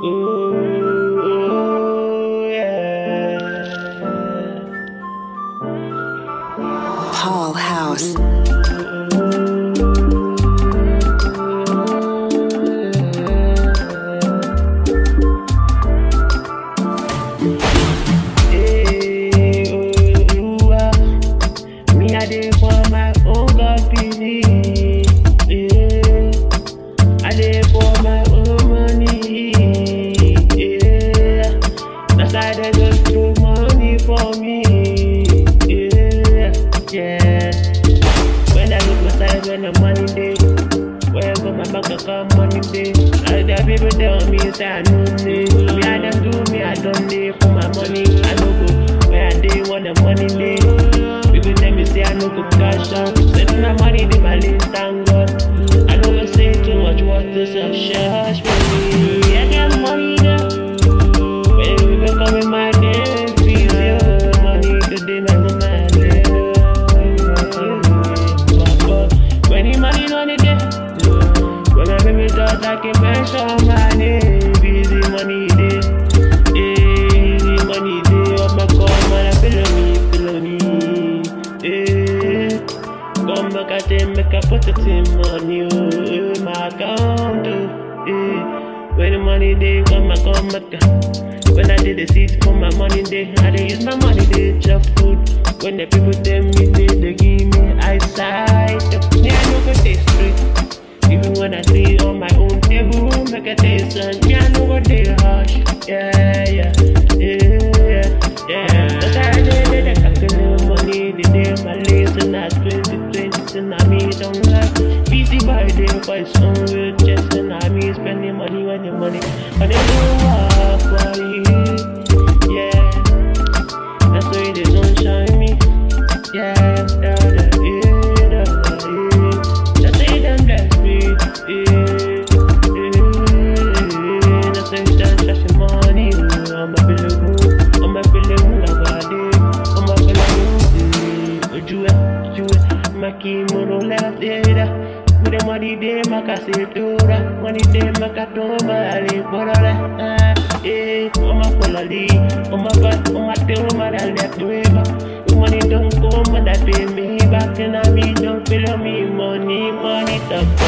Ooh, yeah. Paul House. When money day. Where go my bank account money day? All the people tell me say I know me. Me I them do me I don't need for my money. I no go where I dey want the money day. People tell me say I no go cash out. Send my money in my list, thank God. I no go say too much what this a shush make I put the money, oh, in my account, do. eh. When the money day come, I come back. When I did the seeds for my money day, I dey use my money day chop food. When the people tell me they, they give me eyesight, me I no go taste straight. Even when I see on my own table, make a taste and me I no go dey harsh. Yeah, yeah, yeah, yeah. That's own real chest, and I me spending money when the money, and they do tó má lè gbọ́dọ̀ rẹ̀ ẹ́ ọmọ pọ̀lọ̀ lé ọmọ bá ọmọ tẹ ọmọ dà lẹ́ẹ̀dẹ́ bá money don come and I pay me back and I me don't feel me money money talk.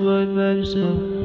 would myself.